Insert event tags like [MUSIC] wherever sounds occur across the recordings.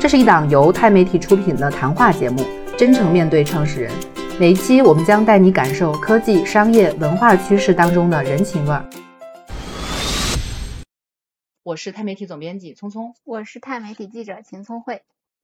这是一档由钛媒体出品的谈话节目，真诚面对创始人。每一期我们将带你感受科技、商业、文化趋势当中的人情味儿。我是钛媒体总编辑聪聪，我是钛媒体记者秦聪慧。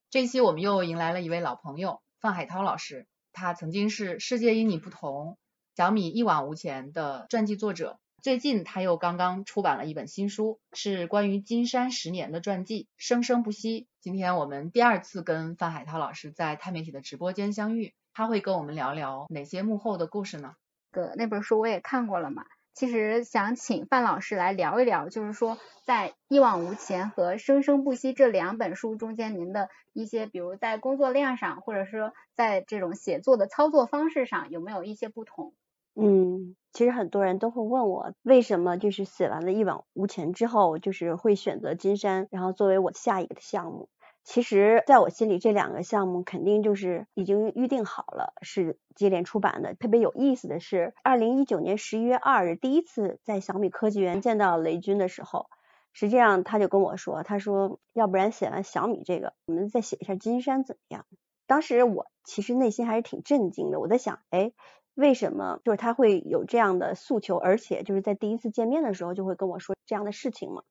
这一期我们又迎来了一位老朋友范海涛老师，他曾经是《世界因你不同》、小米一往无前的传记作者。最近他又刚刚出版了一本新书，是关于金山十年的传记，生生不息。今天我们第二次跟范海涛老师在钛媒体的直播间相遇，他会跟我们聊聊哪些幕后的故事呢？哥那本书我也看过了嘛，其实想请范老师来聊一聊，就是说在一往无前和生生不息这两本书中间，您的一些，比如在工作量上，或者说在这种写作的操作方式上，有没有一些不同？嗯，其实很多人都会问我，为什么就是写完了一往无前之后，就是会选择金山，然后作为我下一个的项目。其实，在我心里，这两个项目肯定就是已经预定好了，是接连出版的。特别有意思的是，二零一九年十一月二日，第一次在小米科技园见到雷军的时候，实际上他就跟我说，他说，要不然写完小米这个，我们再写一下金山怎么样？当时我其实内心还是挺震惊的，我在想，哎。为什么就是他会有这样的诉求，而且就是在第一次见面的时候就会跟我说这样的事情嘛？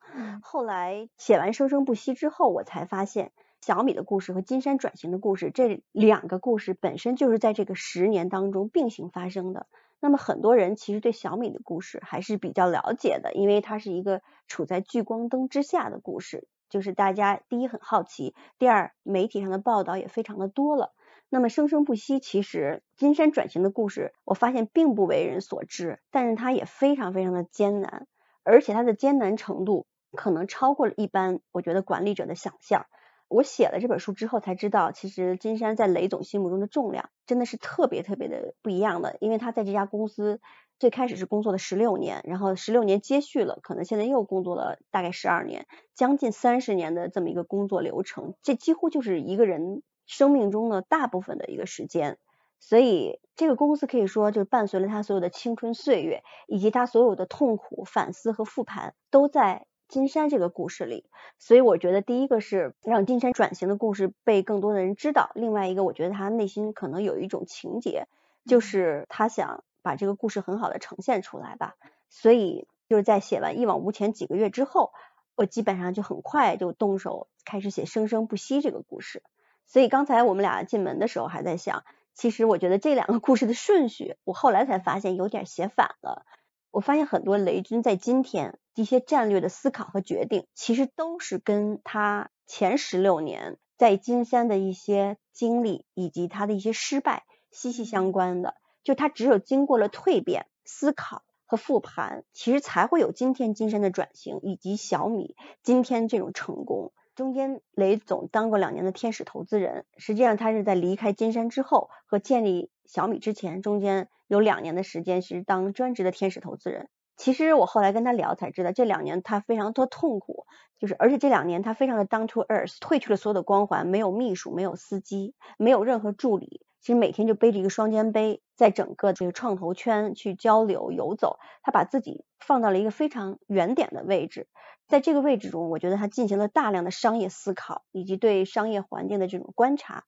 后来写完《生生不息》之后，我才发现小米的故事和金山转型的故事这两个故事本身就是在这个十年当中并行发生的。那么很多人其实对小米的故事还是比较了解的，因为它是一个处在聚光灯之下的故事，就是大家第一很好奇，第二媒体上的报道也非常的多了。那么生生不息，其实金山转型的故事，我发现并不为人所知，但是它也非常非常的艰难，而且它的艰难程度可能超过了一般我觉得管理者的想象。我写了这本书之后才知道，其实金山在雷总心目中的重量真的是特别特别的不一样的，因为他在这家公司最开始是工作了十六年，然后十六年接续了，可能现在又工作了大概十二年，将近三十年的这么一个工作流程，这几乎就是一个人。生命中的大部分的一个时间，所以这个公司可以说就伴随了他所有的青春岁月，以及他所有的痛苦反思和复盘，都在金山这个故事里。所以我觉得第一个是让金山转型的故事被更多的人知道，另外一个我觉得他内心可能有一种情节，就是他想把这个故事很好的呈现出来吧。所以就是在写完一往无前几个月之后，我基本上就很快就动手开始写生生不息这个故事。所以刚才我们俩进门的时候还在想，其实我觉得这两个故事的顺序，我后来才发现有点写反了。我发现很多雷军在今天一些战略的思考和决定，其实都是跟他前十六年在金山的一些经历以及他的一些失败息息相关的。就他只有经过了蜕变、思考和复盘，其实才会有今天金山的转型以及小米今天这种成功。中间雷总当过两年的天使投资人，实际上他是在离开金山之后和建立小米之前，中间有两年的时间是当专职的天使投资人。其实我后来跟他聊才知道，这两年他非常多痛苦，就是而且这两年他非常的 down to earth，褪去了所有的光环，没有秘书，没有司机，没有任何助理，其实每天就背着一个双肩背，在整个这个创投圈去交流游走，他把自己放到了一个非常远点的位置。在这个位置中，我觉得他进行了大量的商业思考，以及对商业环境的这种观察，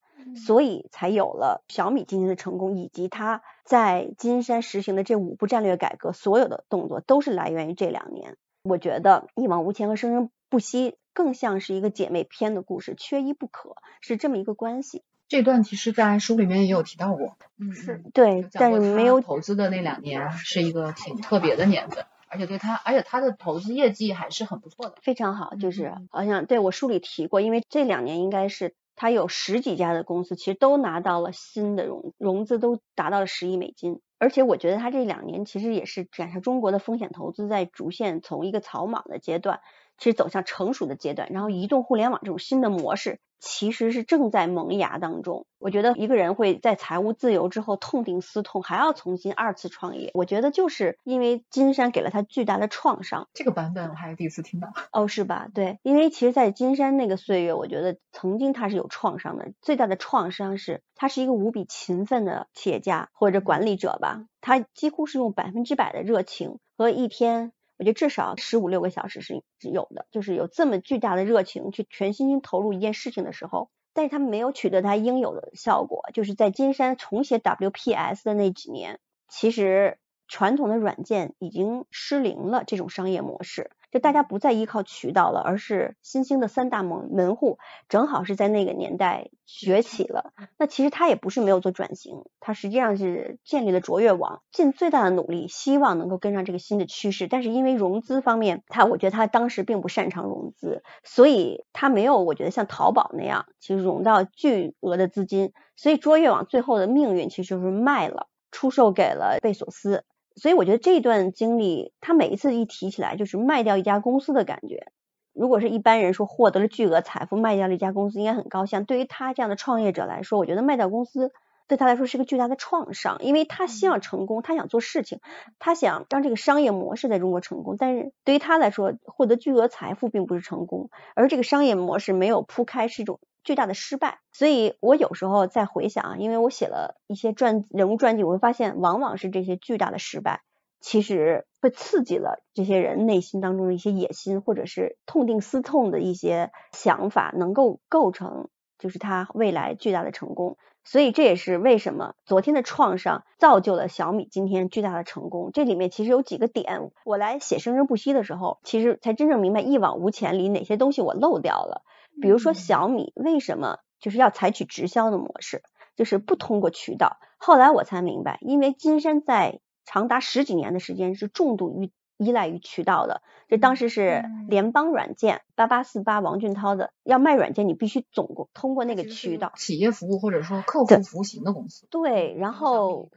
所以才有了小米今天的成功，以及他在金山实行的这五步战略改革，所有的动作都是来源于这两年。我觉得一往无前和生生不息更像是一个姐妹篇的故事，缺一不可，是这么一个关系。这段其实，在书里面也有提到过，嗯，是对，但是没有投资的那两年是一个挺特别的年份。而且对他，而且他的投资业绩还是很不错的，非常好。就是好像对我书里提过，因为这两年应该是他有十几家的公司，其实都拿到了新的融融资，都达到了十亿美金。而且我觉得他这两年其实也是展示中国的风险投资在逐渐从一个草莽的阶段，其实走向成熟的阶段。然后移动互联网这种新的模式。其实是正在萌芽当中。我觉得一个人会在财务自由之后痛定思痛，还要重新二次创业。我觉得就是因为金山给了他巨大的创伤。这个版本我还是第一次听到。哦，是吧？对，因为其实，在金山那个岁月，我觉得曾经他是有创伤的。最大的创伤是他是一个无比勤奋的企业家或者管理者吧，他几乎是用百分之百的热情和一天我觉得至少十五六个小时是有的，就是有这么巨大的热情去全身心投入一件事情的时候，但是他没有取得他应有的效果，就是在金山重写 WPS 的那几年，其实传统的软件已经失灵了，这种商业模式。就大家不再依靠渠道了，而是新兴的三大门门户，正好是在那个年代崛起了。那其实他也不是没有做转型，他实际上是建立了卓越网，尽最大的努力，希望能够跟上这个新的趋势。但是因为融资方面，他我觉得他当时并不擅长融资，所以他没有我觉得像淘宝那样，其实融到巨额的资金。所以卓越网最后的命运其实就是卖了，出售给了贝索斯。所以我觉得这段经历，他每一次一提起来，就是卖掉一家公司的感觉。如果是一般人说获得了巨额财富，卖掉了一家公司，应该很高兴。对于他这样的创业者来说，我觉得卖掉公司对他来说是个巨大的创伤，因为他希望成功，他想做事情，他想让这个商业模式在中国成功。但是对于他来说，获得巨额财富并不是成功，而这个商业模式没有铺开是一种。巨大的失败，所以我有时候在回想啊，因为我写了一些传人物传记，我会发现，往往是这些巨大的失败，其实会刺激了这些人内心当中的一些野心，或者是痛定思痛的一些想法，能够构成就是他未来巨大的成功。所以这也是为什么昨天的创伤造就了小米今天巨大的成功。这里面其实有几个点，我来写生生不息的时候，其实才真正明白一往无前里哪些东西我漏掉了。比如说小米为什么就是要采取直销的模式，就是不通过渠道。后来我才明白，因为金山在长达十几年的时间是重度依依赖于渠道的。这当时是联邦软件八八四八王俊涛的，要卖软件你必须总通过那个渠道。企业服务或者说客户服务型的公司。对，然后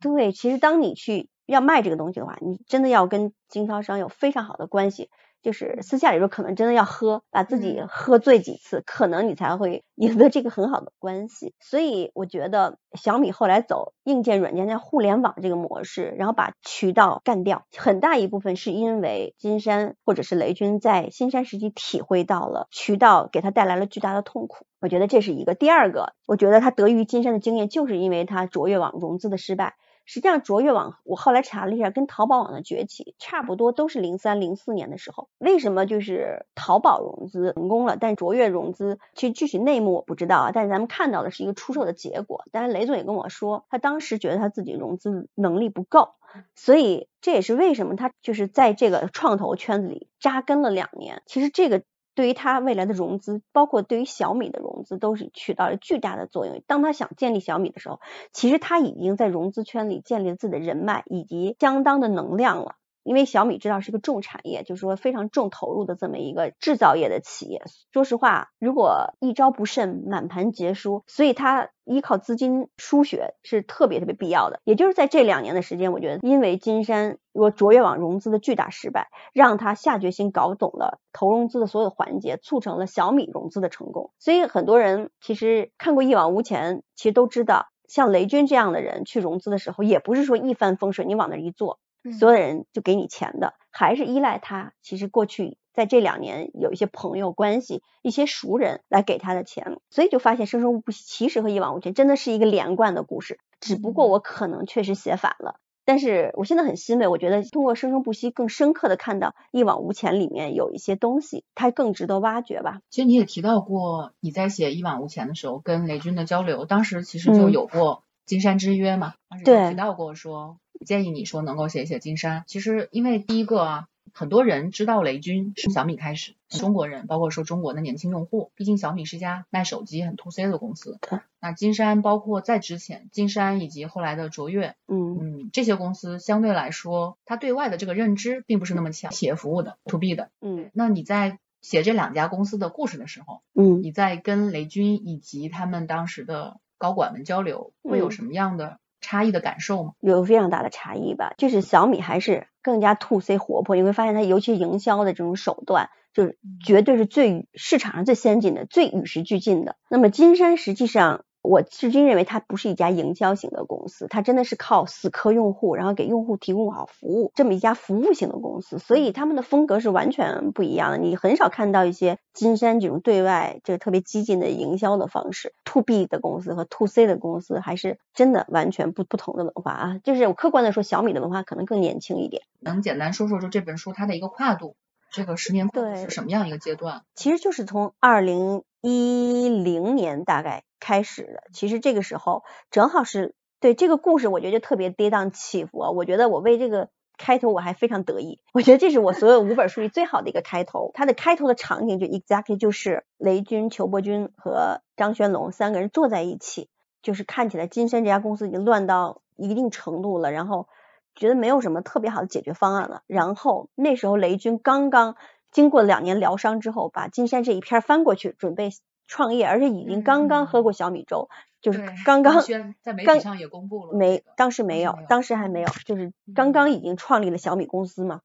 对，其实当你去要卖这个东西的话，你真的要跟经销商有非常好的关系。就是私下里说，可能真的要喝，把自己喝醉几次，可能你才会 [LAUGHS] 赢得这个很好的关系。所以我觉得小米后来走硬件、软件加互联网这个模式，然后把渠道干掉，很大一部分是因为金山或者是雷军在新山时期体会到了渠道给他带来了巨大的痛苦。我觉得这是一个。第二个，我觉得他得益于金山的经验，就是因为他卓越网融资的失败。实际上，卓越网我后来查了一下，跟淘宝网的崛起差不多，都是零三零四年的时候。为什么就是淘宝融资成功了，但卓越融资其实具体内幕我不知道啊。但是咱们看到的是一个出售的结果。但是雷总也跟我说，他当时觉得他自己融资能力不够，所以这也是为什么他就是在这个创投圈子里扎根了两年。其实这个。对于他未来的融资，包括对于小米的融资，都是起到了巨大的作用。当他想建立小米的时候，其实他已经在融资圈里建立了自己的人脉以及相当的能量了。因为小米知道是个重产业，就是说非常重投入的这么一个制造业的企业。说实话，如果一招不慎，满盘皆输。所以他依靠资金输血是特别特别必要的。也就是在这两年的时间，我觉得因为金山若卓越网融资的巨大失败，让他下决心搞懂了投融资的所有环节，促成了小米融资的成功。所以很多人其实看过一往无前，其实都知道，像雷军这样的人去融资的时候，也不是说一帆风顺，你往那一坐。所有的人就给你钱的，还是依赖他。其实过去在这两年有一些朋友关系、一些熟人来给他的钱，所以就发现生生不息其实和一往无前真的是一个连贯的故事。只不过我可能确实写反了，但是我现在很欣慰，我觉得通过生生不息更深刻的看到一往无前里面有一些东西，它更值得挖掘吧。其实你也提到过你在写一往无前的时候跟雷军的交流，当时其实就有过金山之约嘛，当时提到过说。建议你说能够写一写金山，其实因为第一个啊，很多人知道雷军是小米开始，中国人包括说中国的年轻用户，毕竟小米是一家卖手机很 to C 的公司。那金山包括在之前，金山以及后来的卓越，嗯嗯，这些公司相对来说，它对外的这个认知并不是那么强，企业服务的 to B 的。嗯，那你在写这两家公司的故事的时候，嗯，你在跟雷军以及他们当时的高管们交流，会有什么样的？差异的感受吗？有非常大的差异吧，就是小米还是更加 to C 活泼，你会发现它尤其营销的这种手段，就是绝对是最市场上最先进的、最与时俱进的。那么金山实际上我至今认为它不是一家营销型的公司，它真的是靠死磕用户，然后给用户提供好服务，这么一家服务型的公司，所以他们的风格是完全不一样的。你很少看到一些金山这种对外这个特别激进的营销的方式，to B 的公司和 to C 的公司还是真的完全不不同的文化啊。就是我客观的说，小米的文化可能更年轻一点。能简单说说就这本书它的一个跨度，这个十年跨度是什么样一个阶段？其实就是从二零一零年大概。开始的，其实这个时候正好是对这个故事，我觉得就特别跌宕起伏啊。我觉得我为这个开头我还非常得意，我觉得这是我所有五本书里最好的一个开头。它的开头的场景就 exactly 就是雷军、裘伯君和张轩龙三个人坐在一起，就是看起来金山这家公司已经乱到一定程度了，然后觉得没有什么特别好的解决方案了。然后那时候雷军刚刚经过两年疗伤之后，把金山这一篇翻过去，准备。创业，而且已经刚刚喝过小米粥，就是刚刚在媒体上也公布了，没，当时没有，当时还没有，就是刚刚已经创立了小米公司嘛。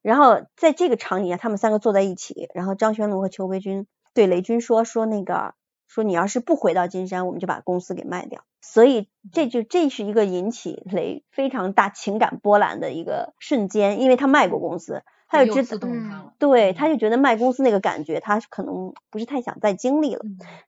然后在这个场景下，他们三个坐在一起，然后张轩龙和裘培军对雷军说说那个，说你要是不回到金山，我们就把公司给卖掉。所以这就这是一个引起雷非常大情感波澜的一个瞬间，因为他卖过公司。他就知道，对，他就觉得卖公司那个感觉，他可能不是太想再经历了，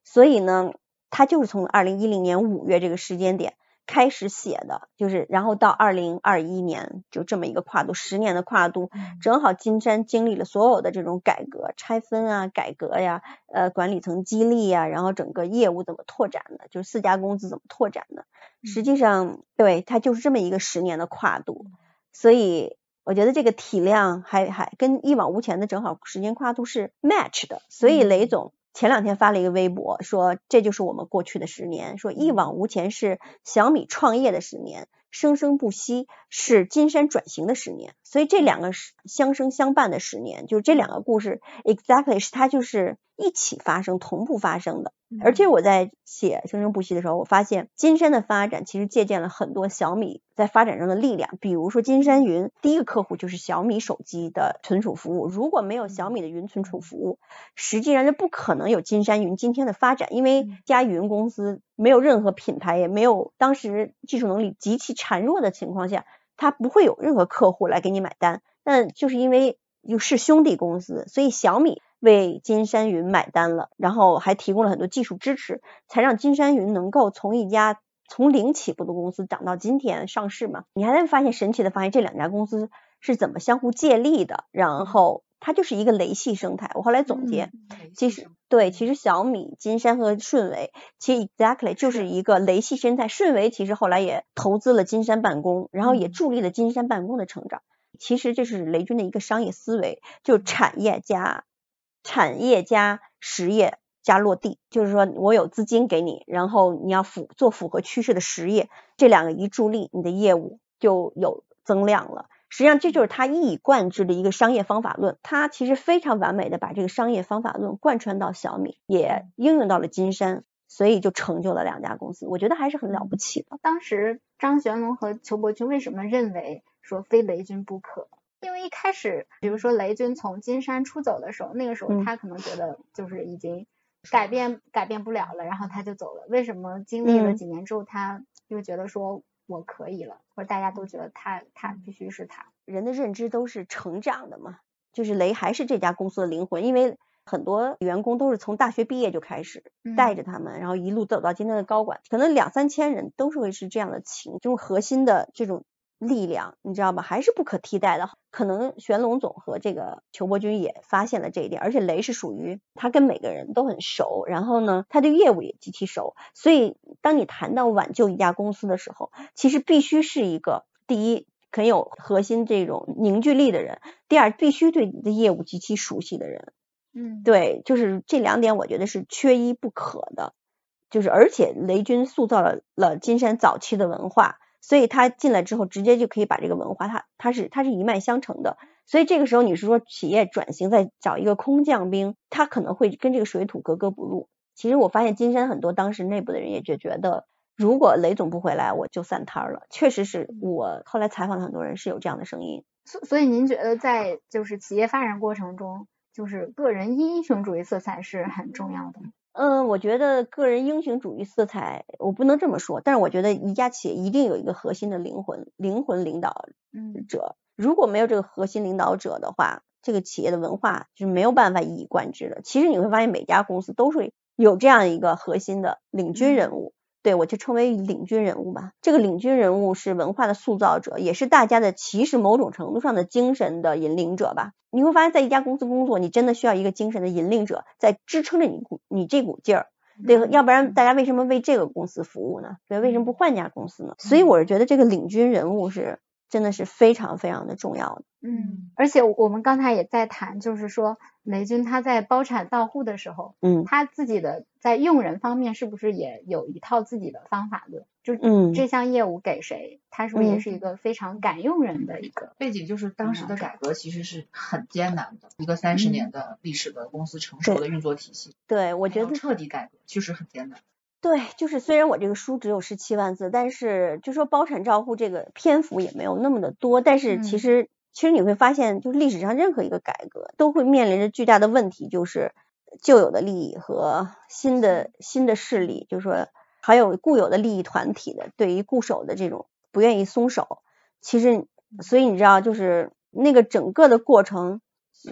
所以呢，他就是从二零一零年五月这个时间点开始写的，就是然后到二零二一年就这么一个跨度，十年的跨度，正好金山经历了所有的这种改革、拆分啊、改革呀，呃，管理层激励呀，然后整个业务怎么拓展的，就是四家公司怎么拓展的，实际上，对，他就是这么一个十年的跨度，所以。我觉得这个体量还还跟一往无前的正好时间跨度是 match 的，所以雷总前两天发了一个微博，说这就是我们过去的十年，说一往无前是小米创业的十年，生生不息是金山转型的十年，所以这两个是相生相伴的十年，就是这两个故事 exactly 是它就是一起发生、同步发生的。而且我在写生生不息的时候，我发现金山的发展其实借鉴了很多小米在发展中的力量。比如说金山云第一个客户就是小米手机的存储服务，如果没有小米的云存储服务，实际上就不可能有金山云今天的发展。因为加云公司没有任何品牌，也没有当时技术能力极其孱弱的情况下，它不会有任何客户来给你买单。但就是因为又是兄弟公司，所以小米。为金山云买单了，然后还提供了很多技术支持，才让金山云能够从一家从零起步的公司涨到今天上市嘛。你还能发现神奇的发现，这两家公司是怎么相互借力的，然后它就是一个雷系生态。我后来总结，其实对，其实小米、金山和顺为其实 exactly 就是一个雷系生态。顺为其实后来也投资了金山办公，然后也助力了金山办公的成长。其实这是雷军的一个商业思维，就产业加。产业加实业加落地，就是说我有资金给你，然后你要符做符合趋势的实业，这两个一助力，你的业务就有增量了。实际上这就是他一以贯之的一个商业方法论，他其实非常完美的把这个商业方法论贯穿到小米，也应用到了金山，所以就成就了两家公司，我觉得还是很了不起的。当时张玄龙和裘伯君为什么认为说非雷军不可？因为一开始，比如说雷军从金山出走的时候，那个时候他可能觉得就是已经改变改变不了了，然后他就走了。为什么经历了几年之后，他又觉得说我可以了，或者大家都觉得他他必须是他？人的认知都是成长的嘛，就是雷还是这家公司的灵魂，因为很多员工都是从大学毕业就开始带着他们，然后一路走到今天的高管，可能两三千人都是会是这样的情，这种核心的这种。力量，你知道吗？还是不可替代的。可能玄龙总和这个裘伯君也发现了这一点，而且雷是属于他跟每个人都很熟，然后呢，他对业务也极其熟。所以，当你谈到挽救一家公司的时候，其实必须是一个第一很有核心这种凝聚力的人，第二必须对你的业务极其熟悉的人。嗯，对，就是这两点，我觉得是缺一不可的。就是而且雷军塑造了了金山早期的文化。所以他进来之后，直接就可以把这个文化，他他是他是一脉相承的。所以这个时候，你是说企业转型再找一个空降兵，他可能会跟这个水土格格不入。其实我发现金山很多当时内部的人也就觉得，如果雷总不回来，我就散摊了。确实是我后来采访了很多人是有这样的声音。所所以您觉得在就是企业发展过程中，就是个人英雄主义色彩是很重要的。嗯，我觉得个人英雄主义色彩，我不能这么说，但是我觉得一家企业一定有一个核心的灵魂，灵魂领导嗯者。如果没有这个核心领导者的话，这个企业的文化是没有办法一以贯之的。其实你会发现，每家公司都是有这样一个核心的领军人物，对我就称为领军人物吧。这个领军人物是文化的塑造者，也是大家的其实某种程度上的精神的引领者吧。你会发现在一家公司工作，你真的需要一个精神的引领者在支撑着你股你这股劲儿。对，要不然大家为什么为这个公司服务呢？对，为什么不换家公司呢？所以我是觉得这个领军人物是真的是非常非常的重要的。嗯，而且我们刚才也在谈，就是说雷军他在包产到户的时候，嗯他自己的在用人方面是不是也有一套自己的方法论？就嗯这项业务给谁，他是不是也嗯是一个非常敢用人的一个？背景就是当时的改革其实是很艰难的，一个三嗯十年的历史的公司成熟的运作体系，对，我我觉得彻底改革确实很艰难。对，就是虽然我这个书只有十七万字，但是就说包产照护这个篇幅也没有那么的多，但是其嗯实、其实你会发现，就是历史上任何一个改革都会面临着巨大的问题，就是旧有的利益和新的新的势力，就是说还有固有的利益团体的对于固守的这种不愿意松手。其实，所以你知道，就是那个整个的过程，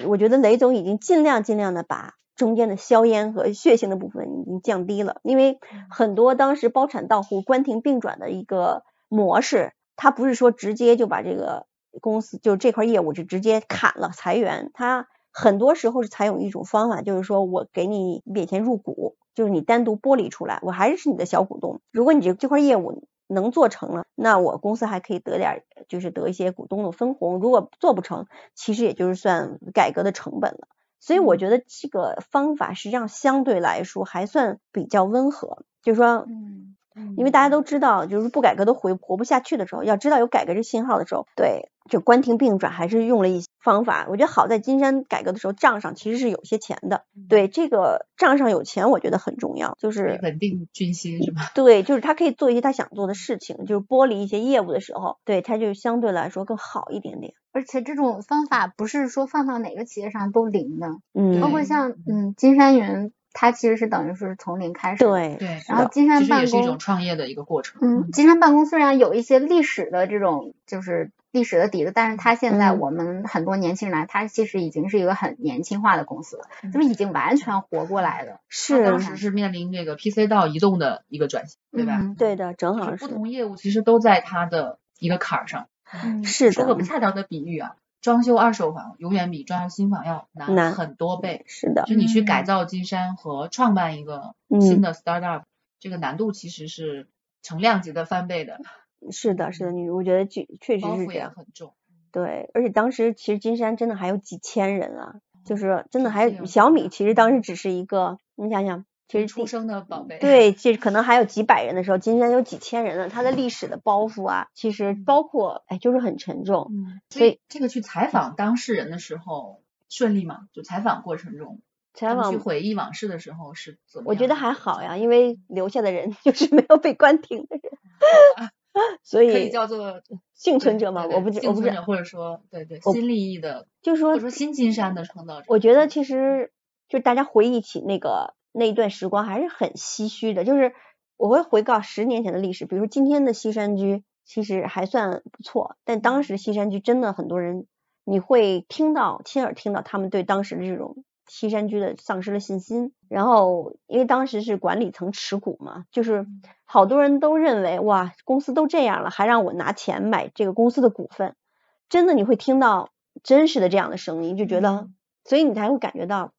我觉得雷总已经尽量尽量的把中间的硝烟和血腥的部分已经降低了，因为很多当时包产到户、关停并转的一个模式，它不是说直接就把这个公司就这块业务就直接砍了裁员，它很多时候是采用一种方法，就是说我给你免钱入股，就是你单独剥离出来，我还是你的小股东，如果你这这块业务能做成了，那我公司还可以得点，就是得一些股东的分红。如果做不成，其实也就是算改革的成本了。所以我觉得这个方法实际上相对来说还算比较温和，就是说，嗯因为大家都知道，就是不改革都活活不下去的时候，要知道有改革这信号的时候，对，就关停并转还是用了一些方法。我觉得好在金山改革的时候账上其实是有些钱的，对，这个账上有钱我觉得很重要，就是稳定军心是吧？[LAUGHS] 对，就是他可以做一些他想做的事情，就是剥离一些业务的时候，对，他就相对来说更好一点点。而且这种方法不是说放到哪个企业上都灵的，嗯，包括像嗯金山云，它其实是等于是从零开始的。对对，然后金山办其实也是一种创业的一个过程。嗯，金山办公虽然有一些历史的这种就是历史的底子，但是它现在嗯我们很多年轻人来，它其实已经是一个很年轻化的公司了，就是已经完全活过来了。是当时是面临这个 PC 到移动的一个转型，对吧？嗯对的，正好是不同业务其实都在它的一个坎儿上。嗯，是说个的不，恰当的比喻啊，装修二手房永远比装修新房要难难很多倍。是的，就你去嗯改造金山和创办一个嗯新的 startup，、这个难度其实是成量级的翻倍的，是的，是的，你我觉得确确实包袱也是这样。很重。对，而且当时其实金山真的还有几千人啊，就是真的还有小米其实当时只是一个，你想想，其实出生的宝贝。对，[LAUGHS] 其实可能还有几百人的时候，金山有几千人了，它的历史的包袱啊，其实包括哎，就是很沉重。嗯，所以这个去采访当事人的时候顺利吗？就采访过程中，采他们去回忆往事的时候是怎么？我觉得还好呀，因为留下的人 [LAUGHS] 就是没有被关停的人，[LAUGHS] 所可以以叫做幸存者嘛，对对我不知幸存者或者说对对新利益的，就是说或者说新金山的创造者。我觉得其实就大家回忆起那个那一段时光还是很唏嘘的，就是我会回告十年前的历史，比如说今天的西山居其实还算不错，但当时西山居真的很多人，你会听到亲耳听到他们对当时的这种西山居的丧失了信心，然后因为当时是管理层持股嘛，就是好多人都认为哇公司都这样了，还让我拿钱买这个公司的股份，真的你会听到真实的这样的声音，就觉得，嗯。所以你才会感觉到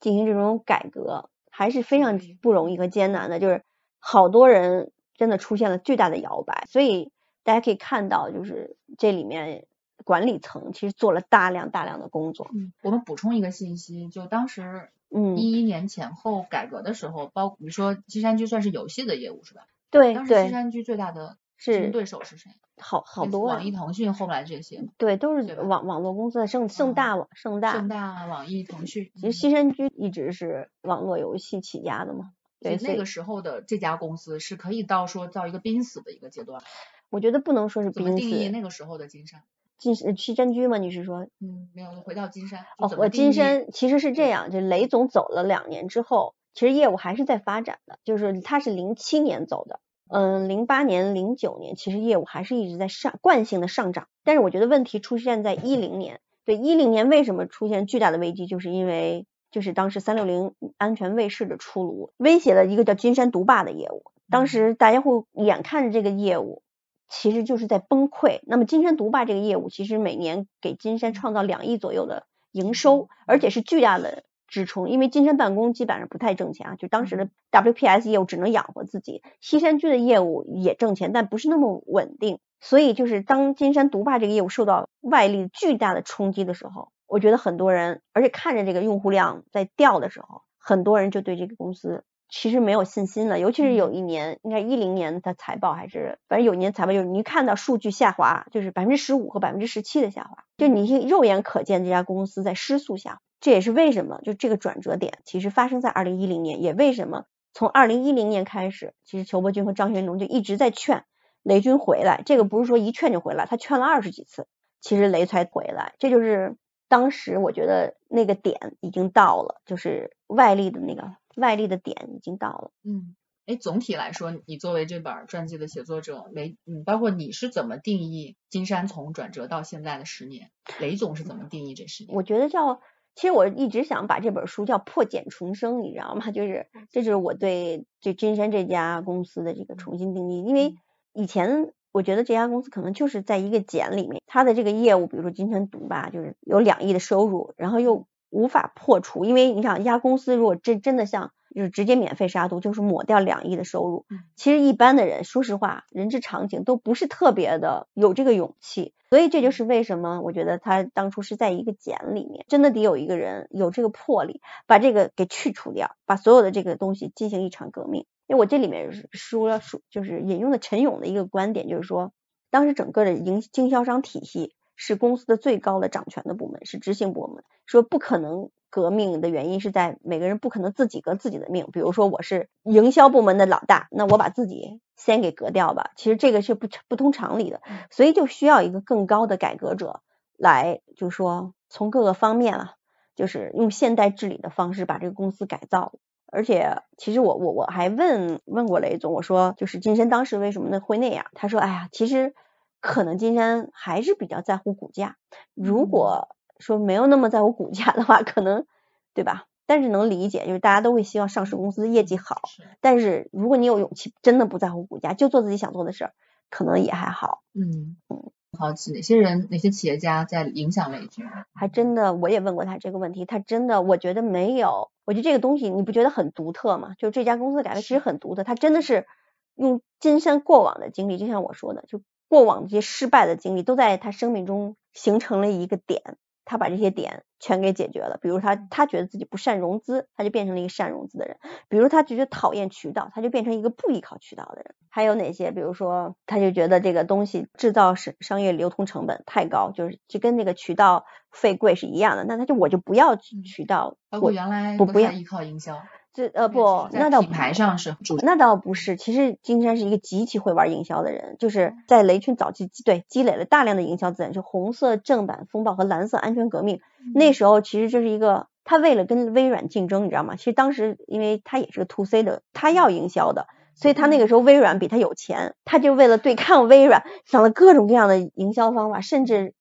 进行这种改革还是非常不容易和艰难的，就是好多人真的出现了巨大的摇摆，所以大家可以看到，就是这里面管理层其实做了大量大量的工作，嗯，我们补充一个信息，就当时嗯，一一年前后改革的时候，包你说西山居算是游戏的业务是吧？对当时西，山居最大的竞争是对手是谁？好好多啊网易、腾讯后来这些，对，都是网网络公司的盛盛嗯大网盛大，盛大、网易、腾讯。其实西山居一直是网络游戏起家的嘛，对，那个时候的这家公司是可以到说到一个濒死的一个阶段。我觉得不能说是怎么定义，那个时候的金山？金西山居吗，你是说？嗯，没有，回到金山。哦，我金山其实是这样，就雷总走了两年之后，其实业务还是在发展的，就是他是零七年走的，嗯，零八年、零九年其实业务还是一直在上惯性的上涨，但是我觉得问题出现在一零年，对一零年为什么出现巨大的危机，就是因为就是当时三六零安全卫士的出炉，威胁了一个叫金山独霸的业务，当时大家会眼看着这个业务其实就是在崩溃，那么金山独霸这个业务其实每年给金山创造两亿左右的营收，而且是巨大的。支撑，因为金山办公基本上不太挣钱啊，就当时的 WPS 业务只能养活自己，西山居的业务也挣钱，但不是那么稳定，所以就是当金山独霸这个业务受到外力巨大的冲击的时候，我觉得很多人，而且看着这个用户量在掉的时候，很多人就对这个公司其实没有信心了，尤其是有一年，应该一零年的财报还是，反正有一年财报就是你看到数据下滑，就是百分之十五和百分之十七的下滑，就你肉眼可见这家公司在失速下滑。这也是为什么，就这个转折点其实发生在二零一零年，也为什么从二零一零年开始，其实裘伯君和张学农就一直在劝雷军回来。这个不是说一劝就回来，他劝了二十几次，其实雷才回来。这就是当时我觉得那个点已经到了，就是外力的那个外力的点已经到了。嗯，哎，总体来说，你作为这本传记的写作者，雷，嗯，包括你是怎么定义金山从转折到现在的十年？雷总是怎么定义这十年？我觉得叫。其实我一直想把这本书叫破茧重生，你知道吗？[LAUGHS] 就是这就是我对这金山这家公司的这个重新定义。因为以前我觉得这家公司可能就是在一个茧里面，它的这个业务，比如说金山毒吧，就是有两亿的收入，然后又无法破除。因为你想，一家公司如果真真的像就是直接免费杀毒，就是抹掉两亿的收入。其实一般的人，说实话，人之常情，都不是特别的有这个勇气。所以这就是为什么我觉得他当初是在一个茧里面，真的得有一个人有这个魄力，把这个给去除掉，把所有的这个东西进行一场革命。因为我这里面说了说，就是引用的陈勇的一个观点，就是说，当时整个的营经销商体系是公司的最高的掌权的部门，是执行部门，说不可能。革命的原因是在每个人不可能自己革自己的命，比如说我是营销部门的老大，那我把自己先给革掉吧。其实这个是不不通常理的，所以就需要一个更高的改革者来，就说从各个方面啊，就是用现代治理的方式把这个公司改造。而且其实我我我还问问过雷总，我说就是金山当时为什么呢会那样？他说，哎呀，其实可能金山还是比较在乎股价，如果。说没有那么在乎股价的话，可能对吧？但是能理解，就是大家都会希望上市公司的业绩好。但是如果你有勇气，真的不在乎股价，就做自己想做的事儿，可能也还好。嗯嗯。好奇哪些人、哪些企业家在影响雷军？还真的，我也问过他这个问题，他真的，我觉得没有。我觉得这个东西你不觉得很独特吗？就这家公司改革其实很独特，他真的是用金山过往的经历，就像我说的，就过往这些失败的经历，都在他生命中形成了一个点。他把这些点全给解决了，比如他他觉得自己不善融资，他就变成了一个善融资的人；比如他觉得讨厌渠道，他就变成一个不依靠渠道的人。还有哪些？比如说，他就觉得这个东西制造商商业流通成本太高，就是就跟那个渠道费贵是一样的。那他就我就不要渠道，包括原来不不要依靠营销。这呃不，那倒品牌上是那倒不是。其实金山是一个极其会玩营销的人，就是在雷军早期积对积累了大量的营销资源，就红色正版风暴和蓝色安全革命。那时候其实就是一个他为了跟微软竞争，你知道吗？其实当时因为他也是个 to C 的，他要营销的，所以他那个时候微软比他有钱，他就为了对抗微软，想了各种各样的营销方法，甚至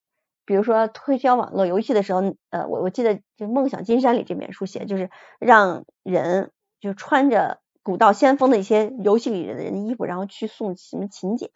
比如说推销网络游戏的时候，呃，我我记得就《梦想金山》里这本书写，就是让。人就穿着古道先锋的一些游戏里的人的衣服，然后去送什么请柬，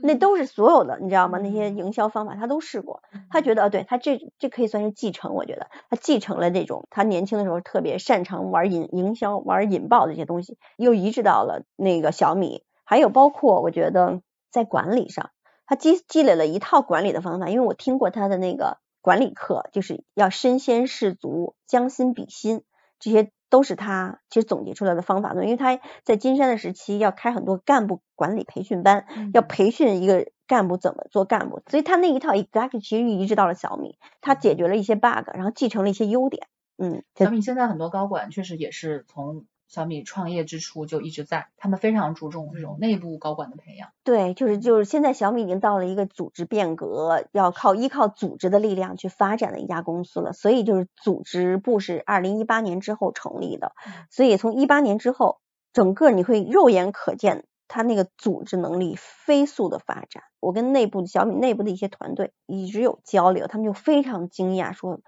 那都是所有的，你知道吗？那些营销方法他都试过，他觉得对他这这可以算是继承，我觉得。他继承了这种他年轻的时候特别擅长玩引营销、玩引爆的这些东西，又移植到了那个小米，还有包括我觉得在管理上，他积积累了一套管理的方法，因为我听过他的那个管理课，就是要身先士卒、将心比心这些。都是他其实总结出来的方法论，因为他在金山的时期要开很多干部管理培训班，要培训一个干部怎么做干部，所以他那一套 exactly 其实移植到了小米，他解决了一些 bug，然后继承了一些优点。嗯，小米现在很多高管确实也是从小米创业之初就一直在，他们非常注重这种内部高管的培养。对，就是就是现在小米已经到了一个组织变革，要靠依靠组织的力量去发展的一家公司了。所以就是组织部是二零一八年之后成立的，所以从一八年之后，整个你会肉眼可见它那个组织能力飞速的发展。我跟内部小米内部的一些团队一直有交流，他们就非常惊讶，说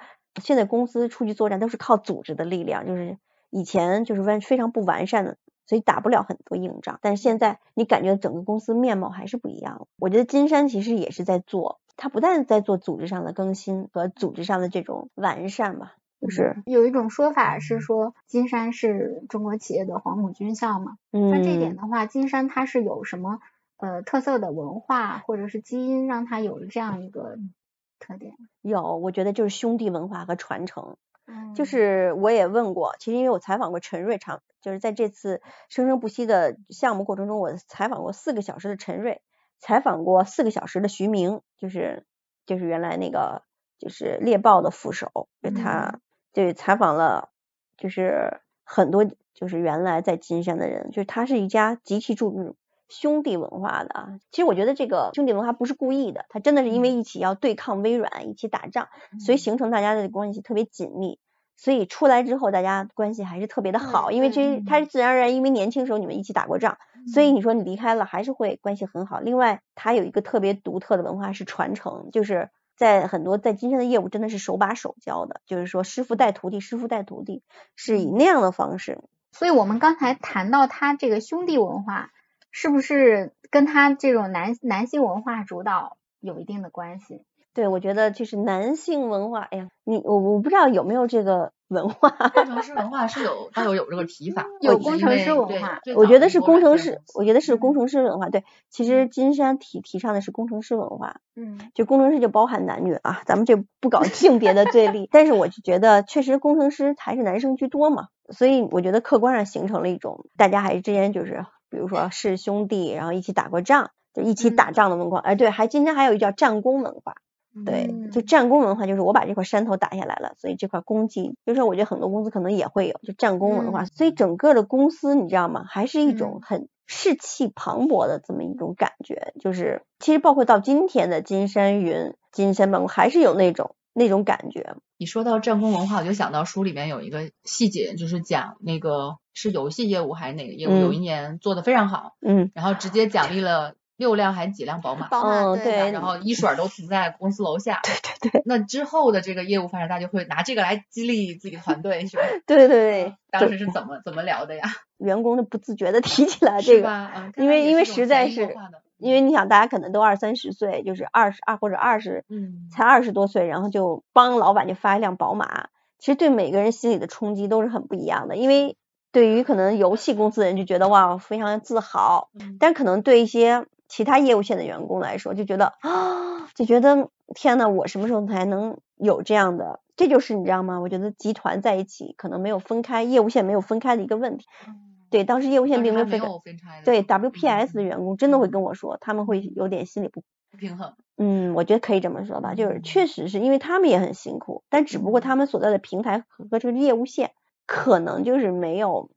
现在公司出去作战都是靠组织的力量，就是以前就是完非常不完善的。所以打不了很多硬仗，但是现在你感觉整个公司面貌还是不一样。我觉得金山其实也是在做，它不但在做组织上的更新和组织上的这种完善吧，就是有一种说法是说金山是中国企业的黄埔军校嘛。嗯，那这点的话，金山它是有什么呃特色的文化或者是基因，让它有了这样一个特点？有，我觉得就是兄弟文化和传承。嗯，就是我也问过，其实因为我采访过陈瑞长，就是在这次生生不息的项目过程中，我采访过四个小时的陈瑞，采访过四个小时的徐明，就是就是原来那个就是猎豹的副手，就他对采访了就是很多就是原来在金山的人，就是他是一家极其注重兄弟文化的啊。其实我觉得这个兄弟文化不是故意的，他真的是因为一起要对抗微软，一起打仗，所以形成大家的关系特别紧密。所以出来之后，大家关系还是特别的好，因为这他是自然而然，因为年轻时候你们一起打过仗，所以你说你离开了还是会关系很好。另外，他有一个特别独特的文化是传承，就是在很多在金山的业务真的是手把手教的，就是说师傅带徒弟，师傅带徒弟是以那样的方式。所以我们刚才谈到他这个兄弟文化，是不是跟他这种男男性文化主导有一定的关系？对，我觉得就是男性文化，哎呀，你我我不知道有没有这个文化。工程师文化是有，倒有有这个提法，有工程师文化。我觉得是工程师，我觉得是工程师文化。对，其实金山提提倡的是工程师文化。嗯。就工程师就包含男女啊，咱们这不搞性别的对立。[LAUGHS] 但是我就觉得，确实工程师还是男生居多嘛，所以我觉得客观上形成了一种大家还是之间就是，比如说是兄弟，然后一起打过仗，就一起打仗的文化。哎，对，还今天还有一叫战功文化。对，就战功文化，就是我把这块山头打下来了，所以这块功绩，就是我觉得很多公司可能也会有，就战功文化。所以整个的公司，你知道吗？还是一种很士气磅礴的这么一种感觉。就是其实包括到今天的金山云、金山办公，还是有那种那种感觉。你说到战功文化，我就想到书里面有一个细节，就是讲那个是游戏业务还是哪个业务，有一年做的非常好，嗯，然后直接奖励了。六辆还是几辆宝马？宝马对，然后一水儿都停在公司楼下。对对对。那之后的这个业务发展，大家就会拿这个来激励自己团队，是吧？[LAUGHS] 对对对。当时是怎么怎么聊的呀？员工就不自觉的提起来这个，因为因为实在是，因为你想大家可能都二三十岁，就是二十二或者二十，嗯，才二十多岁，然后就帮老板就发一辆宝马，其实对每个人心里的冲击都是很不一样的。因为对于可能游戏公司的人就觉得哇非常自豪，但可能对一些。其他业务线的员工来说，就觉得啊，就觉得天呐，我什么时候才能有这样的？这就是你知道吗？我觉得集团在一起可能没有分开，业务线没有分开的一个问题。对，当时业务线并没有分开。对，WPS 的员工真的会跟我说，他们会有点心理不不平衡。嗯，我觉得可以这么说吧，就是确实是因为他们也很辛苦，但只不过他们所在的平台和这个业务线可能就是没有。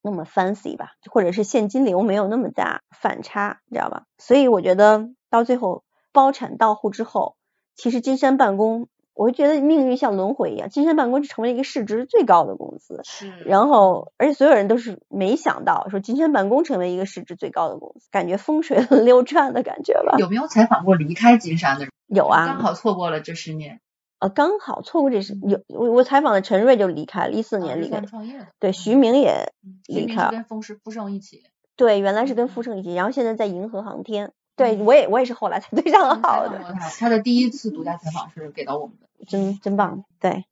那么 fancy 吧，或者是现金流没有那么大反差，你知道吧？所以我觉得到最后包产到户之后，其实金山办公，我就觉得命运像轮回一样，金山办公就成为一个市值最高的公司。是。然后，而且所有人都是没想到说金山办公成为一个市值最高的公司，感觉风水轮 [LAUGHS] 流转的感觉吧？有没有采访过离开金山的人？有啊，刚好错过了这十年。呃，刚好错过这是有我我采访的陈瑞就离开了，一四年离开，创业的，对，徐明也离开了，跟富盛一起，对，原来是跟富盛一起，然后现在在银河航天，对我也我也是后来才对上号的，他的第一次独家采访是给到我们的，真真棒，对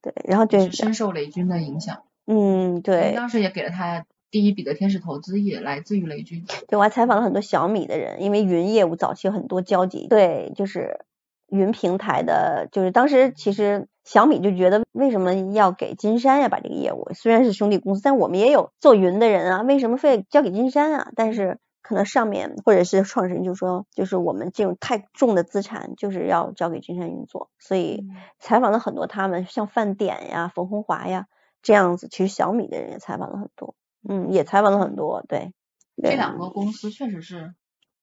对，然后就深受雷军的影响，嗯，对，当时也给了他第一笔的天使投资，也来自于雷军，对，我还采访了很多小米的人，因为云业务早期有很多交集，对，就是。云平台的，就是当时其实小米就觉得为什么要给金山呀把这个业务，虽然是兄弟公司，但我们也有做云的人啊，为什么非得交给金山啊？但是可能上面或者是创始人就说，就是我们这种太重的资产就是要交给金山云做，所以采访了很多他们，像范点呀、冯红华呀，这样子，其实小米的人也采访了很多，嗯，也采访了很多，对。这两个公司确实是，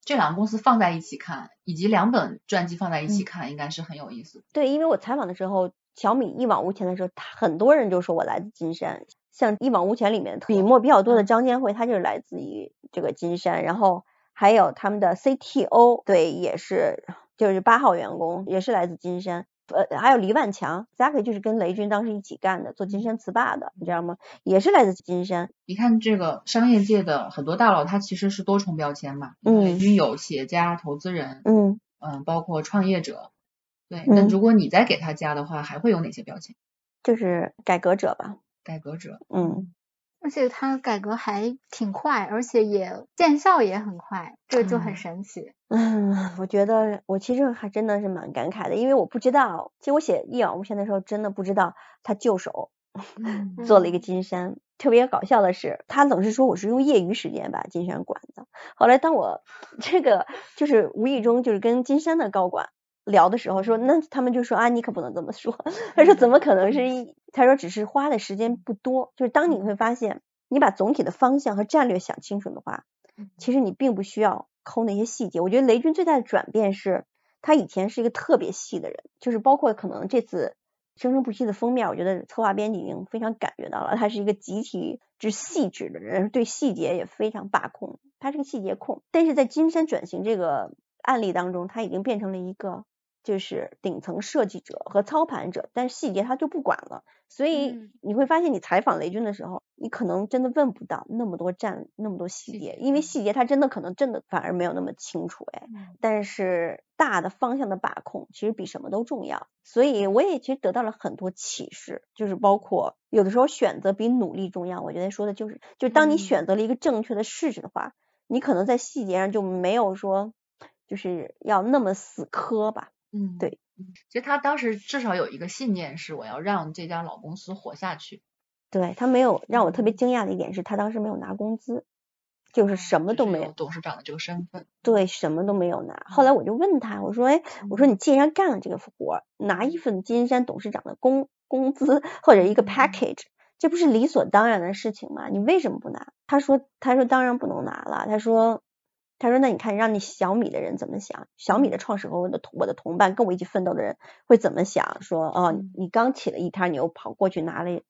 这两个公司放在一起看，以及两本传记放在一起看，应该是很有意思。对，因为我采访的时候，小米一往无前的时候，他很多人就说我来自金山，像一往无前里面笔墨比较多的张建辉，他就是来自于这个金山，然后还有他们的 CTO，对，也是就是八号员工，也是来自金山。呃，还有黎万强，Zacky 就是跟雷军当时一起干的，做金山词霸的，你知道吗？也是来自金山。你看这个商业界的很多大佬，他其实是多重标签嘛。嗯。雷军有企业家、投资人。嗯。嗯，包括创业者。对。那如果你再给他加的话，还会有哪些标签？就是改革者吧。改革者。嗯。而且他改革还挺快，而且也见效也很快，这就很神奇。嗯，我觉得我其实还真的是蛮感慨的，因为我不知道，其实我写一往无前的时候，真的不知道他就手做了一个金山。特别搞笑的是，他总是说我是用业余时间把金山管的。后来当我 [LAUGHS] 这个就是无意中就是跟金山的高管聊的时候，说那他们就说啊，你可不能这么说。[LAUGHS] 他说怎么可能是一？他说只是花的时间不多。就是当你会发现，你把总体的方向和战略想清楚的话，其实你并不需要。抠那些细节，我觉得雷军最大的转变是，他以前是一个特别细的人，就是包括可能这次生生不息的封面，我觉得策划编辑已经非常感觉到了，他是一个极其之细致的人，对细节也非常把控，他是个细节控。但是在金山转型这个案例当中，他已经变成了一个就是顶层设计者和操盘者，但是细节他就不管了。所以你会发现，你采访雷军的时候，你可能真的问不到那么多战那么多细节，因为细节他真的可能真的反而没有那么清楚哎。但是大的方向的把控其实比什么都重要。所以我也其实得到了很多启示，就是包括有的时候选择比努力重要。我觉得说的就是，就当你选择了一个正确的事实的话，你可能在细节上就没有说就是要那么死磕吧。嗯，对。其实他当时至少有一个信念是我要让这家老公司活下去。对他没有让我特别惊讶的一点是他当时没有拿工资，就是什么都没有。董事长的这个身份。对，什么都没有拿。后来我就问他，我说，哎，我说你既然干了这个活，拿一份金山董事长的工工资或者一个 package，这不是理所当然的事情吗？你为什么不拿？他说，他说当然不能拿了。他说。他说：“那你看，让你小米的人怎么想？小米的创始和我的我的同伴，跟我一起奋斗的人会怎么想？说哦，你刚起了一摊牛，跑过去拿了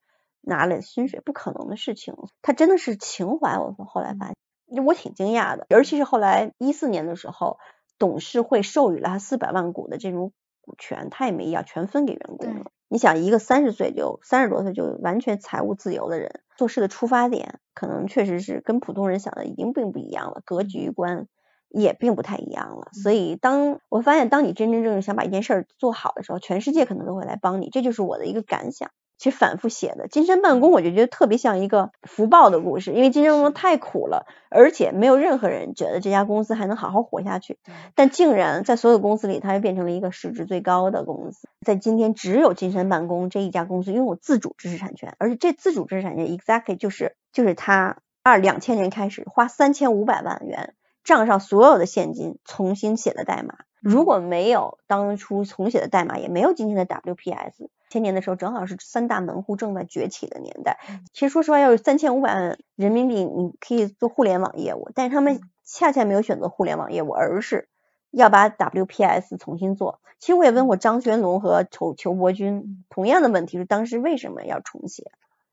拿了薪水，不可能的事情。他真的是情怀。我说后来发现，我挺惊讶的。尤其是后来一四年的时候，董事会授予了他四百万股的这种股权，他也没要，全分给员工了。你想，一个三十岁就三十多岁就完全财务自由的人。”做事的出发点可能确实是跟普通人想的已经并不一样了，格局观也并不太一样了。所以，当我发现当你真真正正想把一件事儿做好的时候，全世界可能都会来帮你，这就是我的一个感想。其实反复写的。金山办公，我就觉得特别像一个福报的故事，因为金山办公太苦了，而且没有任何人觉得这家公司还能好好活下去，但竟然在所有公司里，它又变成了一个市值最高的公司。在今天，只有金山办公这一家公司拥有自主知识产权，而且这自主知识产权 exactly 就是就是他二两千年开始花三千五百万元账上所有的现金重新写的代码，如果没有当初重写的代码，也没有今天的 WPS。千年的时候，正好是三大门户正在崛起的年代。其实说实话，要有三千五百万人民币，你可以做互联网业务，但是他们恰恰没有选择互联网业务，而是要把 WPS 重新做。其实我也问过张轩龙和裘裘伯君同样的问题，是当时为什么要重写？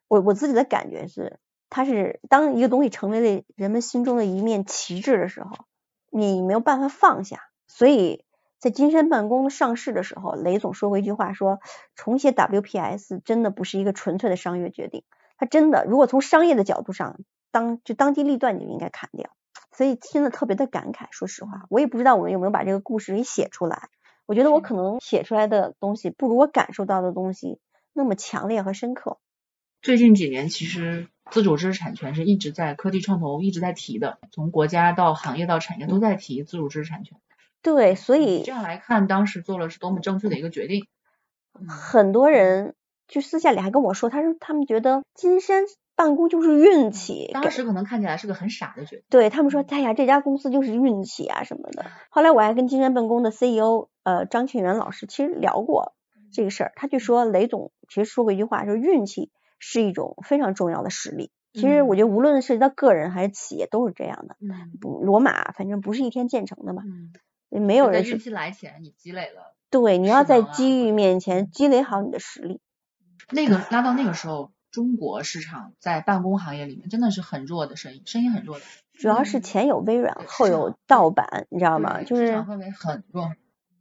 我我自己的感觉是，它是当一个东西成为了人们心中的一面旗帜的时候，你没有办法放下，所以。在金山办公上市的时候，雷总说过一句话，说重写 WPS 真的不是一个纯粹的商业决定，它真的如果从商业的角度上，当就当机立断你就应该砍掉，所以听了特别的感慨。说实话，我也不知道我们有没有把这个故事给写出来，我觉得我可能写出来的东西不如我感受到的东西那么强烈和深刻。最近几年，其实自主知识产权是一直在科技创投一直在提的，从国家到行业到产业都在提自主知识产权。对，所以这样来看，当时做了是多么正确的一个决定。很多人就私下里还跟我说，他说他们觉得金山办公就是运气。当时可能看起来是个很傻的决定。对他们说，哎呀，这家公司就是运气啊什么的。后来我还跟金山办公的 CEO 呃张庆元老师其实聊过这个事儿，他就说雷总其实说过一句话，说运气是一种非常重要的实力。其实我觉得无论涉及到个人还是企业都是这样的。嗯不罗马反正不是一天建成的嘛，嗯，没有人是在运气来前你积累了。对，你要在机遇面前积累好你的实力。那个拉到那个时候，中国市场在办公行业里面真的是很弱的声音，声音很弱的，主要是前有微软，对后有盗版，你知道吗？就是市场氛围很弱。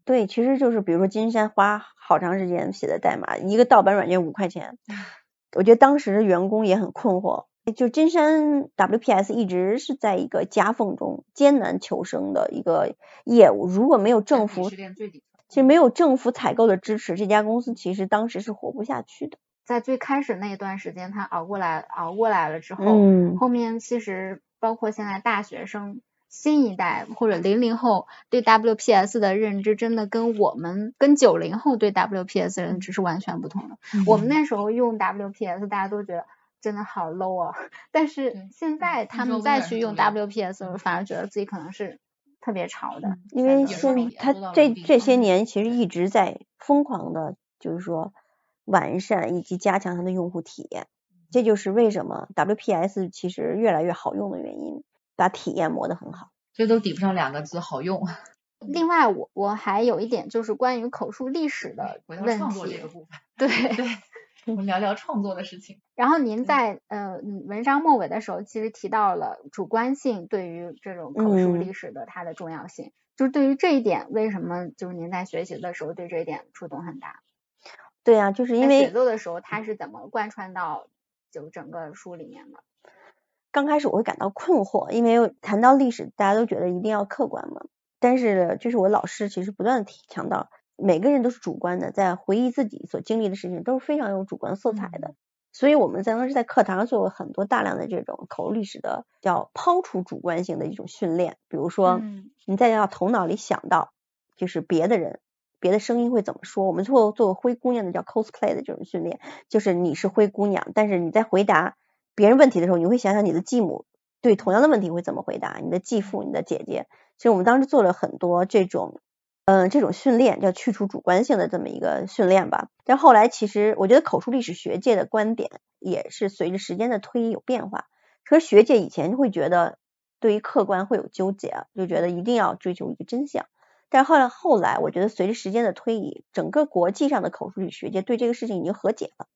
对，其实就是比如说金山花好长时间写的代码，一个盗版软件五块钱，我觉得当时的员工也很困惑。就金山 WPS 一直是在一个夹缝中艰难求生的一个业务，如果没有政府。其实没有政府采购的支持，这家公司其实当时是活不下去的。在最开始那一段时间，他熬过来，熬过来了之后，嗯，后面其实包括现在大学生。新一代或者零零后对 WPS 的认知，真的跟我们跟九零后对 WPS 的认知是完全不同的。我们那时候用 WPS，大家都觉得真的好 low 啊，但是现在他们再去用 WPS 反而觉得自己可能是特别潮的。因为也是现他这这些年其实一直在疯狂的，就是说完善以及加强它的用户体验，这就是为什么 WPS 其实越来越好用的原因，把体验磨得很好。这都抵不上两个字好用。另外，我我还有一点就是关于口述历史的问回到创作这题个，部分，对。对，[LAUGHS] 我们聊聊创作的事情。然后您嗯在呃嗯文章末尾的时候，其实提到了主观性对于这种口述嗯历史的它的重要性。就是对于这一点，为什么就是您在学习的时候对这一点触动很大？对啊，就是因为写作的时候，它是怎么贯穿到就整个书里面的？刚开始我会感到困惑，因为谈到历史，大家都觉得一定要客观嘛。但是就是我老师其实不断的提强调，每个人都是主观的，在回忆自己所经历的事情都是非常有主观色彩的。所以我们在当时在课堂上做过很多大量的这种口述历史的叫抛除主观性的一种训练，比如说嗯你在要头脑里想到就是别的人。别的声音会怎么说？我们做做灰姑娘的叫 cosplay 的这种训练，就是你是灰姑娘，但是你在回答别人问题的时候，你会想想你的继母对同样的问题会怎么回答，你的继父、你的姐姐。其实我们当时做了很多这种，嗯、这种训练，叫去除主观性的这么一个训练吧。但后来其实我觉得口述历史学界的观点也是随着时间的推移有变化。可是学界以前会觉得对于客观会有纠结，就觉得一定要追求一个真相。但是后来后来，我觉得随着时间的推移，整个国际上的口述历史学界对这个事情已经和解了。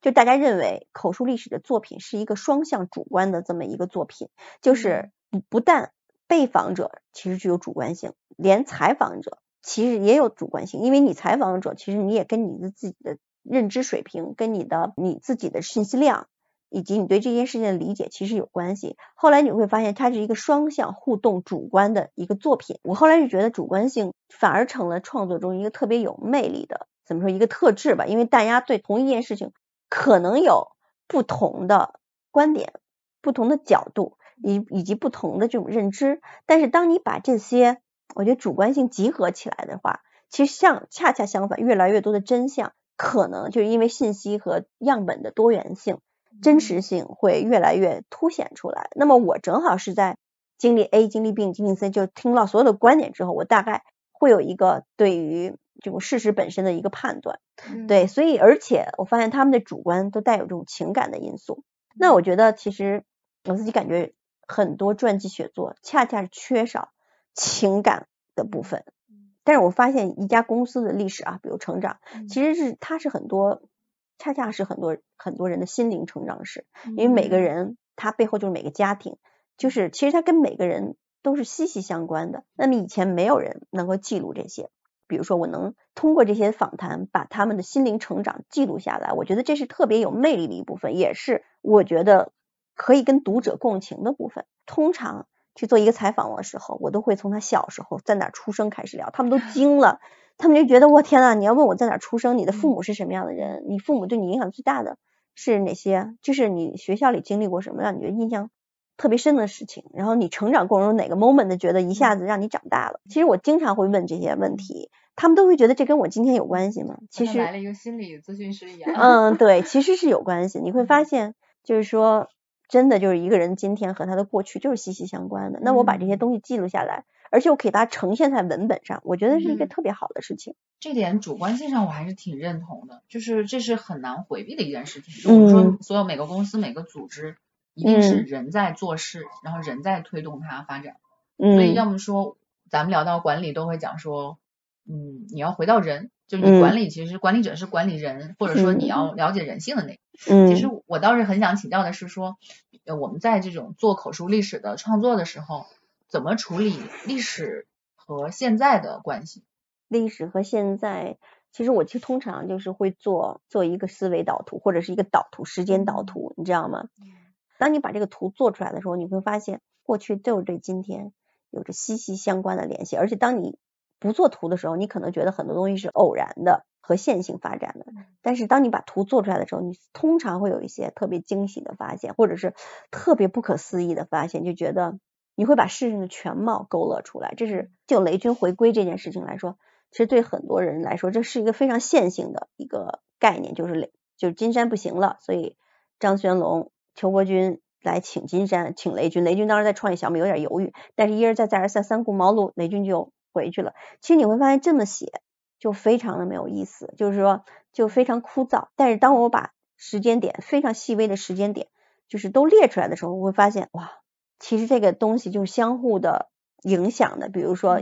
就大家认为口述历史的作品是一个双向主观的这么一个作品，就是不不但被访者其实具有主观性，连采访者其实也有主观性，因为你采访者其实你也跟你的自己的认知水平、跟你的你自己的信息量。以及你对这件事情的理解其实有关系。后来你会发现，它是一个双向互动、主观的一个作品。我后来就觉得主观性反而成了创作中一个特别有魅力的，怎么说一个特质吧？因为大家对同一件事情可能有不同的观点、不同的角度，以以及不同的这种认知。但是当你把这些，我觉得主观性集合起来的话，其实像恰恰相反，越来越多的真相可能就是因为信息和样本的多元性。真实性会越来越凸显出来。那么我正好是在经历 A、经历 B、经历 C，就听到所有的观点之后，我大概会有一个对于这种事实本身的一个判断。嗯对，所以而且我发现他们的主观都带有这种情感的因素。那我觉得其实我自己感觉很多传记写作恰恰是缺少情感的部分。但是我发现一家公司的历史啊，比如成长，其实是它是很多。恰恰是很多很多人的心灵成长史，因为每个人他背后就是每个家庭，就是其实他跟每个人都是息息相关的。那么以前没有人能够记录这些，比如说我能通过这些访谈把他们的心灵成长记录下来，我觉得这是特别有魅力的一部分，也是我觉得可以跟读者共情的部分。通常去做一个采访的时候，我都会从他小时候在哪出生开始聊，他们都 [LAUGHS] 惊了。他们就觉得我天呐，你要问我在哪出生，你的父母是什么样的人，你父母对你影响最大的是哪些？就是你学校里经历过什么让你觉得印象特别深的事情，然后你成长过程中哪个 moment 觉得一下子让你长大了？其实我经常会问这些问题，他们都会觉得这跟我今天有关系吗？其实来了一个心理咨询师一样。嗯，对，其实是有关系。你会发现，就是说真的就是一个人今天和他的过去就是息息相关的。那我把这些东西记录下来，而且我给它呈现在文本上，我觉得是一个特别好的事情。这点主观性上我还是挺认同的，就是这是很难回避的一件事情。我们说所有每个公司每个组织一定是人在做事，然后人在推动它发展。所以要么说咱们聊到管理都会讲说，嗯，你要回到人。就是你管理，其实管理者是管理人，或者说你要了解人性的那个。嗯。其实我倒是很想请教的是说，呃我们在这种做口述历史的创作的时候，怎么处理历史和现在的关系？历史和现在，其实我其实通常就是会做做一个思维导图，或者是一个导图，时间导图，你知道吗？当你把这个图做出来的时候，你会发现过去就是对今天有着息息相关的联系，而且当你不做图的时候，你可能觉得很多东西是偶然的和线性发展的，但是当你把图做出来的时候，你通常会有一些特别惊喜的发现，或者是特别不可思议的发现，就觉得你会把事情的全貌勾勒出来。这是就雷军回归这件事情来说，其实对很多人来说，这是一个非常线性的一个概念，就是雷就是金山不行了，所以张轩龙、邱国军来请金山，请雷军。雷军当时在创业小米有点犹豫，但是一而再再而三，三顾茅庐，雷军就。回去了，其实你会发现这么写就非常的没有意思，就是说就非常枯燥。但是当我把时间点非常细微的时间点就是都列出来的时候，我会发现哇，其实这个东西就是相互的影响的。比如说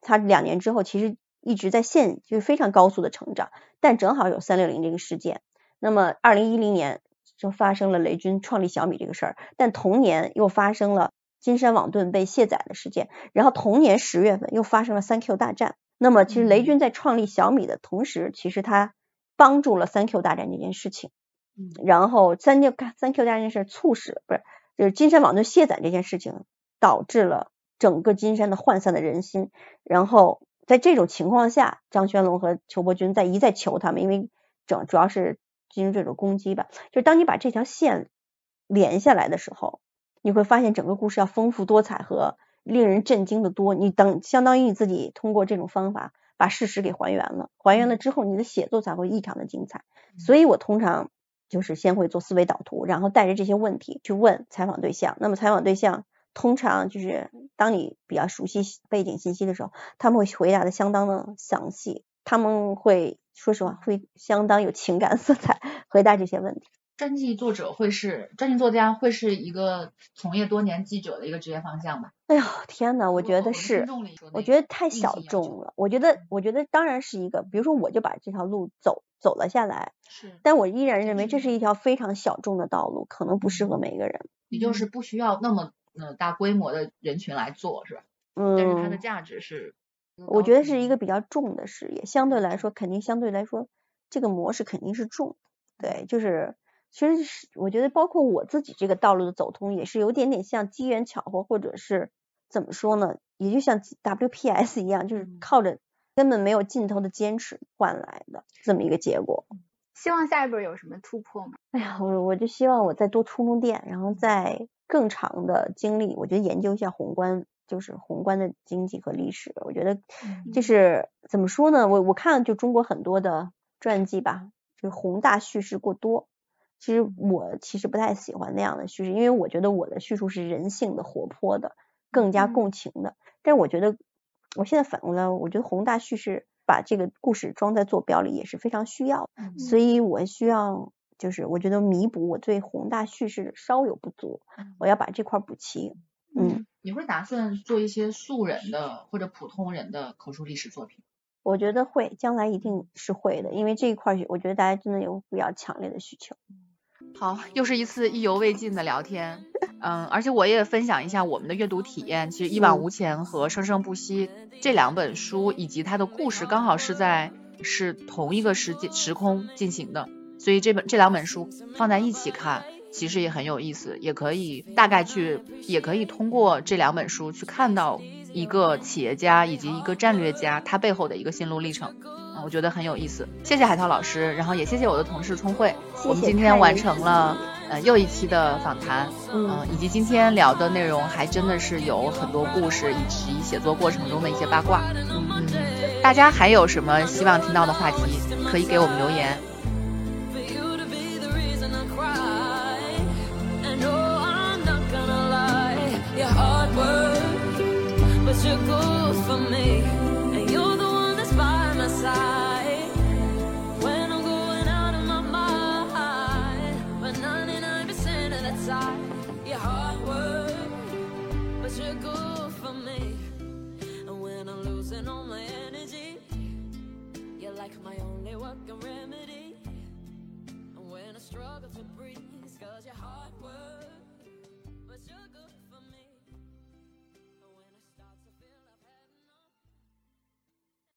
他两年之后其实一直在线就是非常高速的成长，但正好有三六零这个事件，那么二零一零年就发生了雷军创立小米这个事儿，但同年又发生了。金山网盾被卸载的事件，然后同年十月份又发生了三 Q 大战。那么其实雷军在创立小米的同时，其实他帮助了三 Q 大战这件事情。然后三 Q 三 Q 大战这事促使不是就是金山网盾卸载这件事情，导致了整个金山的涣散的人心。然后在这种情况下，张轩龙和裘伯钧在一再求他们，因为整主要是进行这种攻击吧。就是当你把这条线连下来的时候。你会发现整个故事要丰富多彩和令人震惊的多。你等相当于你自己通过这种方法把事实给还原了，还原了之后你的写作才会异常的精彩。所以我通常就是先会做思维导图，然后带着这些问题去问采访对象。那么采访对象通常就是当你比较熟悉背景信息的时候，他们会回答的相当的详细，他们会说实话会相当有情感色彩 [LAUGHS] 回答这些问题。传记作者会是传记作家，会是一个从业多年记者的一个职业方向吧？哎呦天呐，我觉得是，我觉得太小众了。我觉得，我觉得当然是一个，比如说我就把这条路走走了下来，是，但我依然认为这是一条非常小众的道路，可能不适合每一个人。也就是不需要那么呃大规模的人群来做，是吧？嗯。但是它的价值是，我觉得是一个比较重的事业，相对来说肯定相对来说这个模式肯定是重，对，就是。其实是我觉得，包括我自己这个道路的走通，也是有点点像机缘巧合，或者是怎么说呢？也就像 WPS 一样，就是靠着根本没有尽头的坚持换来的这么一个结果。希望下一步有什么突破吗？[LAUGHS] 哎呀，我我就希望我再多充充电，然后再更长的经历，我觉得研究一下宏观，就是宏观的经济和历史。我觉得就是怎么说呢？我我看就中国很多的传记吧，就是宏大叙事过多。其实我其实不太喜欢那样的叙事，因为我觉得我的叙述是人性的、活泼的，更加共情的。但是我觉得我现在反过来，我觉得宏大叙事把这个故事装在坐标里也是非常需要的。所以我需要就是我觉得弥补我对宏大叙事稍有不足，我要把这块补齐。嗯，你会打算做一些素人的或者普通人的口述历史作品？我觉得会，将来一定是会的，因为这一块我觉得大家真的有比较强烈的需求。好，又是一次意犹未尽的聊天，嗯，而且我也分享一下我们的阅读体验。其实《一往无前》和《生生不息》这两本书以及它的故事刚好是在是同一个时间时空进行的，所以这本这两本书放在一起看，其实也很有意思，也可以大概去，也可以通过这两本书去看到一个企业家以及一个战略家他背后的一个心路历程。我觉得很有意思。谢谢海涛老师，然后也谢谢我的同事聪慧，我们今天完成了呃又一期的访谈，嗯、以及今天聊的内容还真的是有很多故事，以及写作过程中的一些八卦。嗯，大家还有什么希望听到的话题，可以给我们留言。Your hard work was your goal for me fucking remedy when I struggle to breathe. Cause your heart will.